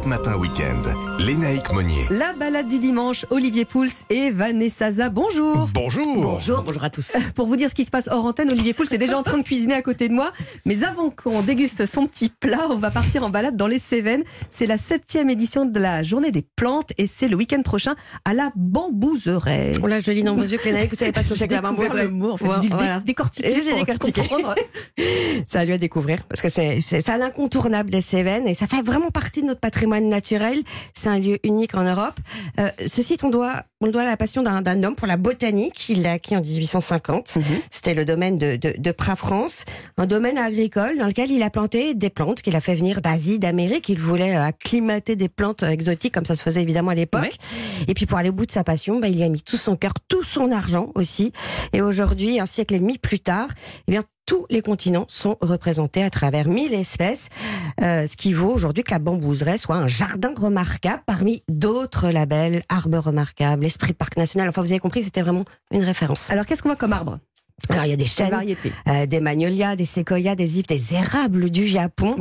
Europe Matin Week-end. Lénaïque Monnier. La balade du dimanche, Olivier Pouls et Vanessa Za. Bonjour. Bonjour. Bonjour, bonjour à tous. Pour vous dire ce qui se passe hors antenne, Olivier Pouls est déjà en train de cuisiner à côté de moi. Mais avant qu'on déguste son petit plat, on va partir en balade dans les Cévennes. C'est la septième édition de la journée des plantes et c'est le week-end prochain à la bambouseraie. Oh là, je lis dans vos yeux, Lénaïque, vous savez pas ce que c'est que la bambouserie. le mot, en fait. J'ai dû le Voilà. dé- décortiquer. J'ai décortiqué. C'est à lui à découvrir parce que c'est c'est un incontournable des Cévennes et ça fait vraiment partie de notre patrimoine naturel. C'est un lieu unique en Europe. Euh, ceci, on doit on le doit à la passion d'un d'un homme pour la botanique. Il l'a acquis en 1850. C'était le domaine de, de, de Pras-France, un domaine agricole dans lequel il a planté des plantes qu'il a fait venir d'Asie, d'Amérique. Il voulait euh, acclimater des plantes exotiques comme ça se faisait évidemment à l'époque. Et puis pour aller au bout de sa passion, bah, il y a mis tout son cœur, tout son argent aussi. Et aujourd'hui, un siècle et demi plus tard, eh bien tous les continents sont représentés à travers 1000 espèces, euh, ce qui vaut aujourd'hui que la bambouseraie soit un jardin remarquable parmi d'autres labels, arbres remarquables, esprit parc national. Enfin, vous avez compris, c'était vraiment une référence. Alors qu'est-ce qu'on voit comme arbre? Alors, il y a des chênes, euh, des magnolias, des séquoias, des ifs, des érables du Japon.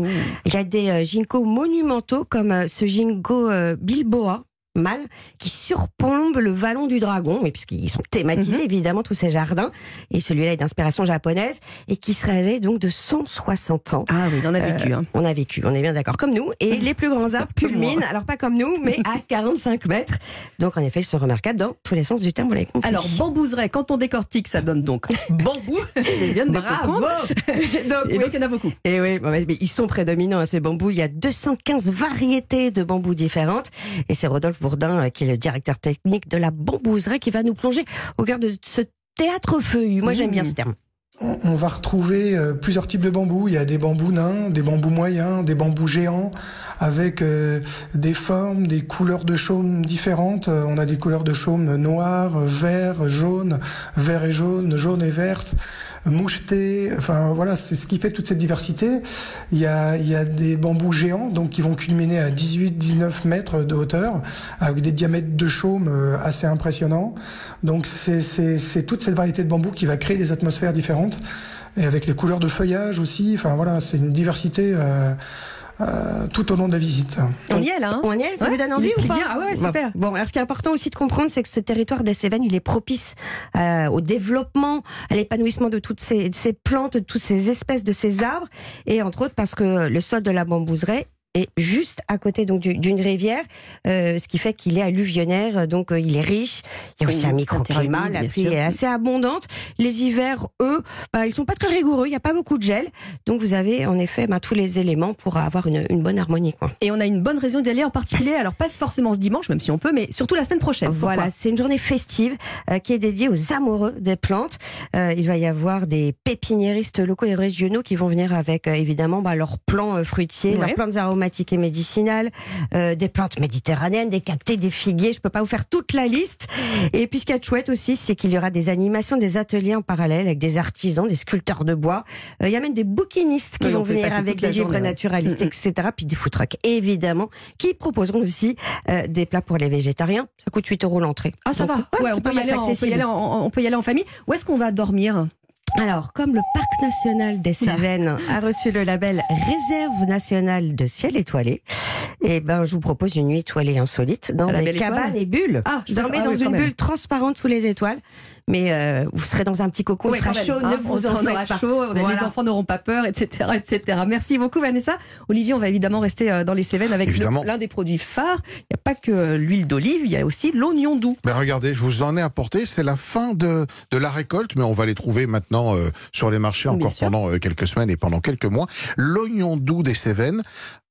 Il y a des euh, ginkgos monumentaux comme euh, ce ginkgo euh, bilboa mâle qui surplombe le vallon du dragon, et puisqu'ils sont thématisés évidemment tous ces jardins, et celui-là est d'inspiration japonaise, et qui serait âgé donc de 160 ans. Ah oui, en a vécu. hein. On a vécu, on est bien d'accord, comme nous. Et les plus grands arbres culminent, alors pas comme nous, mais à 45 mètres. Donc en effet, ils sont remarquables dans tous les sens du terme, vous l'avez compris. Alors, bambouseraie, quand on décortique, ça donne donc bambou. Viens de Bravo. Donc, Et oui. donc, il y en a beaucoup. Et oui, mais ils sont prédominants, hein, ces bambous. Il y a 215 variétés de bambous différentes. Et c'est Rodolphe Bourdin, euh, qui est le directeur technique de la bambouserie, qui va nous plonger au cœur de ce théâtre feuillu. Moi, j'aime bien ce terme. On va retrouver euh, plusieurs types de bambous. Il y a des bambous nains, des bambous moyens, des bambous géants, avec euh, des formes, des couleurs de chaume différentes. On a des couleurs de chaume noir, euh, vert, jaune, vert et jaune, jaune et verte, moucheté. Enfin voilà, c'est ce qui fait toute cette diversité. Il y a, il y a des bambous géants, donc qui vont culminer à 18-19 mètres de hauteur, avec des diamètres de chaume euh, assez impressionnants. Donc c'est toute cette variété de bambous qui va créer des atmosphères différentes, et avec les couleurs de feuillage aussi. Enfin voilà, c'est une diversité euh, euh, tout au long de la visite. On y est là. hein On y est, ça Ouais, vous donne envie ou pas bien. Ah ouais, super. Bon, bon, alors ce qui est important aussi de comprendre, c'est que ce territoire des Cévennes, il est propice euh, au développement, à l'épanouissement de toutes ces, de ces plantes, de toutes ces espèces, de ces arbres, et entre autres parce que le sol de la bambouseraie est juste à côté donc du- d'une rivière, euh, ce qui fait qu'il est alluvionnaire, donc euh, il est riche. Il y a aussi Oui, un microclimat, la pluie est assez abondante. Les hivers, eux, bah, ils sont pas très rigoureux. Il n'y a pas beaucoup de gel, donc vous avez en effet bah, tous les éléments pour avoir une, une bonne harmonie, quoi. Et on a une bonne raison d'y aller en particulier. Alors, pas forcément ce dimanche, même si on peut, mais surtout la semaine prochaine. Pourquoi Voilà, c'est une journée festive euh, qui est dédiée aux amoureux des plantes. Euh, il va y avoir des pépiniéristes locaux et régionaux qui vont venir avec euh, évidemment bah, leurs plants euh, fruitiers, Ouais. leurs plantes aromatiques et médicinales, euh, des plantes méditerranéennes, des cactés, des figuiers. Je peux pas vous faire toute la liste. Et puis ce qui est chouette aussi, c'est qu'il y aura des animations, des ateliers en parallèle avec des artisans, des sculpteurs de bois. Euh, il y a même des bouquinistes qui Oui, vont venir avec des livres journée, naturalistes, Mm, mm. etc. Puis des food trucks, évidemment, qui proposeront aussi euh, des plats pour les végétariens. Ça coûte 8 euros l'entrée. Ah, ça Donc, va. ouais, Ouais, c'est on, peut pas y mal aller en, on peut y accessible. aller en- on peut y aller en famille. Où est-ce qu'on va dormir? Alors, comme le parc national des Cévennes a reçu le label Réserve nationale de ciel étoilé, eh ben, je vous propose une nuit étoilée insolite dans la des étoile. cabanes et bulles. Ah, je Dormez ah dans oui, une bulle transparente sous les étoiles, mais euh, vous serez dans un petit cocon, Ouais, il chaud, hein, ne vous en faites pas. chaud, on- les enfants n'auront pas peur, etc., etc. Merci beaucoup Vanessa. Olivier, on va évidemment rester euh, dans les Cévennes avec l'un des produits phares. Il n'y a pas que l'huile d'olive, il y a aussi l'oignon doux. Ben regardez, je vous en ai apporté. C'est la fin de, de la récolte, mais on va les trouver maintenant euh, sur les marchés encore pendant euh, quelques semaines et pendant quelques mois. L'oignon doux des Cévennes,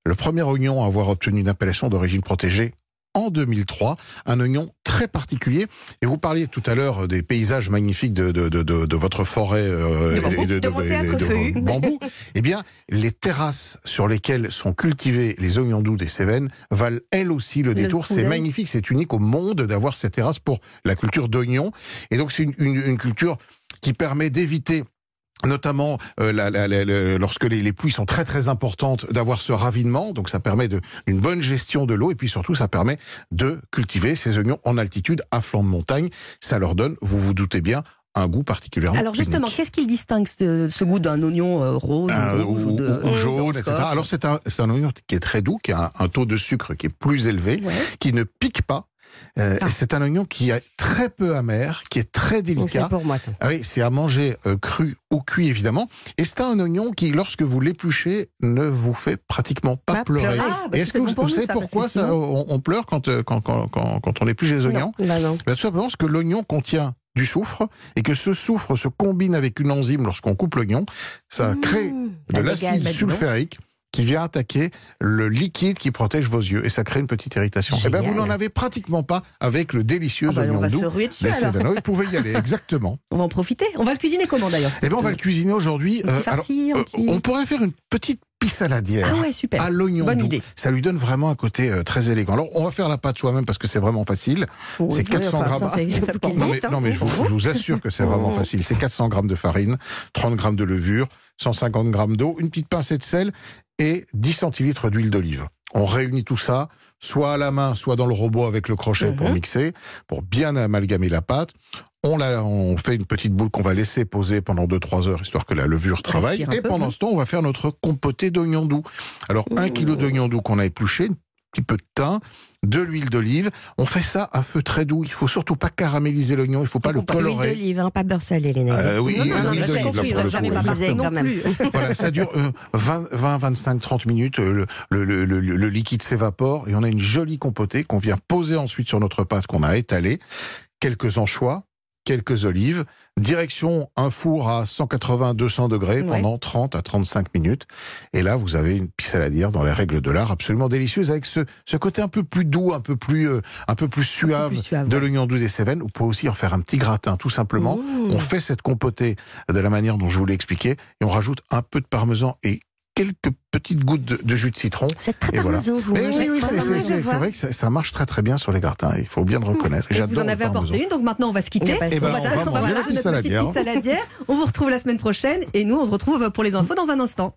le premier oignon à avoir obtenu une appellation d'origine protégée en 2003, un oignon très particulier. Et vous parliez tout à l'heure des paysages magnifiques de, de, de, de, de votre forêt euh, De bambou, et de vos bambous. eh bien, les terrasses sur lesquelles sont cultivés les oignons doux des Cévennes valent elles aussi le détour. C'est magnifique, c'est unique au monde d'avoir ces terrasses pour la culture d'oignons. Et donc, c'est une, une, une culture qui permet d'éviter notamment euh, la- la- la- lorsque les, les pluies sont très très importantes, d'avoir ce ravinement. Donc ça permet de, une bonne gestion de l'eau et puis surtout ça permet de cultiver ces oignons en altitude, à flanc de montagne. Ça leur donne, vous vous doutez bien, un goût particulièrement Alors justement, qu'est-ce qu'il distingue ce, ce goût d'un oignon euh, rose Euh, ou, de- ou jaune, etc. Alors c'est un, oignon qui est très doux, qui a un, un taux de sucre qui est plus élevé, Ouais. qui ne pique pas. Euh, Ah. C'est un oignon qui est très peu amer, qui est très délicat. pour moi. Ah oui, c'est à manger euh, cru ou cuit évidemment. Et c'est un oignon qui, lorsque vous l'épluchez, ne vous fait pratiquement pas, Pas pleurer. pleurer. Ah, bah, est-ce que bon vous, vous nous, savez ça, pourquoi ça, on, on pleure quand, euh, quand, quand, quand, quand on épluche les oignons Bah non. Bah, Tout simplement parce que l'oignon contient du soufre et que ce soufre se combine avec une enzyme lorsqu'on coupe l'oignon. Ça crée Mmh, de ça l'acide bah, sulfurique qui vient attaquer le liquide qui protège vos yeux et ça crée une petite irritation. Et ben vous n'en avez pratiquement pas avec le délicieux Ah bah, on oignon va doux. se ruer dessus des alors. Cévennes. Vous pouvez y aller, exactement. On va en profiter. On va le cuisiner comment d'ailleurs Eh bien, on va le cuisiner aujourd'hui. Euh, euh, petit- on pourrait faire une petite pissaladière. Ah ouais, super. À l'oignon Bonne doux. idée. Ça lui donne vraiment un côté euh, très élégant. Alors, on va faire la pâte soi-même parce que c'est vraiment facile. C'est oui, 400 enfin, grammes. ça. Non mais, non, mais je, vous, je vous assure que c'est vraiment facile. C'est 400 grammes de farine, 30 grammes de levure, 150 grammes d'eau, une petite pincée de sel et 10 centilitres d'huile d'olive. On réunit tout ça, soit à la main, soit dans le robot avec le crochet pour Mhm. mixer, pour bien amalgamer la pâte. On, la, on fait une petite boule qu'on va laisser poser pendant 2-3 heures, histoire que la levure travaille. Et peu, pendant hein. ce temps, on va faire notre compoté d'oignons doux. Alors, un kilo d'oignons doux qu'on a épluché, un petit peu de thym, de l'huile d'olive. On fait ça à feu très doux. Il faut surtout pas caraméliser l'oignon, il faut pas le Pas L'huile colorer. d'olive, hein, pas beurre salé, les nègres. Euh, oui, Non, non, non, l'huile d'olive. Voilà, ça dure euh, 20, 20, 25, 30 minutes. euh, le, le, le- le liquide s'évapore et on a une jolie compotée qu'on vient poser ensuite sur notre pâte qu'on a étalée. Quelques anchois, quelques olives. Direction un four à 180-200 degrés Ouais. pendant 30 à 35 minutes. Et là, vous avez une pissaladière dans les règles de l'art absolument délicieuse avec ce, ce côté un peu plus doux, un peu plus, euh, un peu plus suave, plus suave, de ouais. l'oignon doux des Cévennes. Vous pouvez aussi en faire un petit gratin, tout simplement. On fait cette compotée de la manière dont je vous l'ai expliqué et on rajoute un peu de parmesan et quelques petites gouttes de, de jus de citron. Êtes très Et voilà. parmesan, vous. Mais hein. oui, oui, c'est- c'est c'est- c'est vrai que ça, ça marche très très bien sur les gratins. Il faut bien le reconnaître. Et Et J'adore vous en avez parmesan. apporté une, donc maintenant on va se quitter. On va passer. Eh ben, on va, on va manger notre petite pissaladière. On vous retrouve la semaine prochaine et nous on se retrouve pour les infos dans un instant.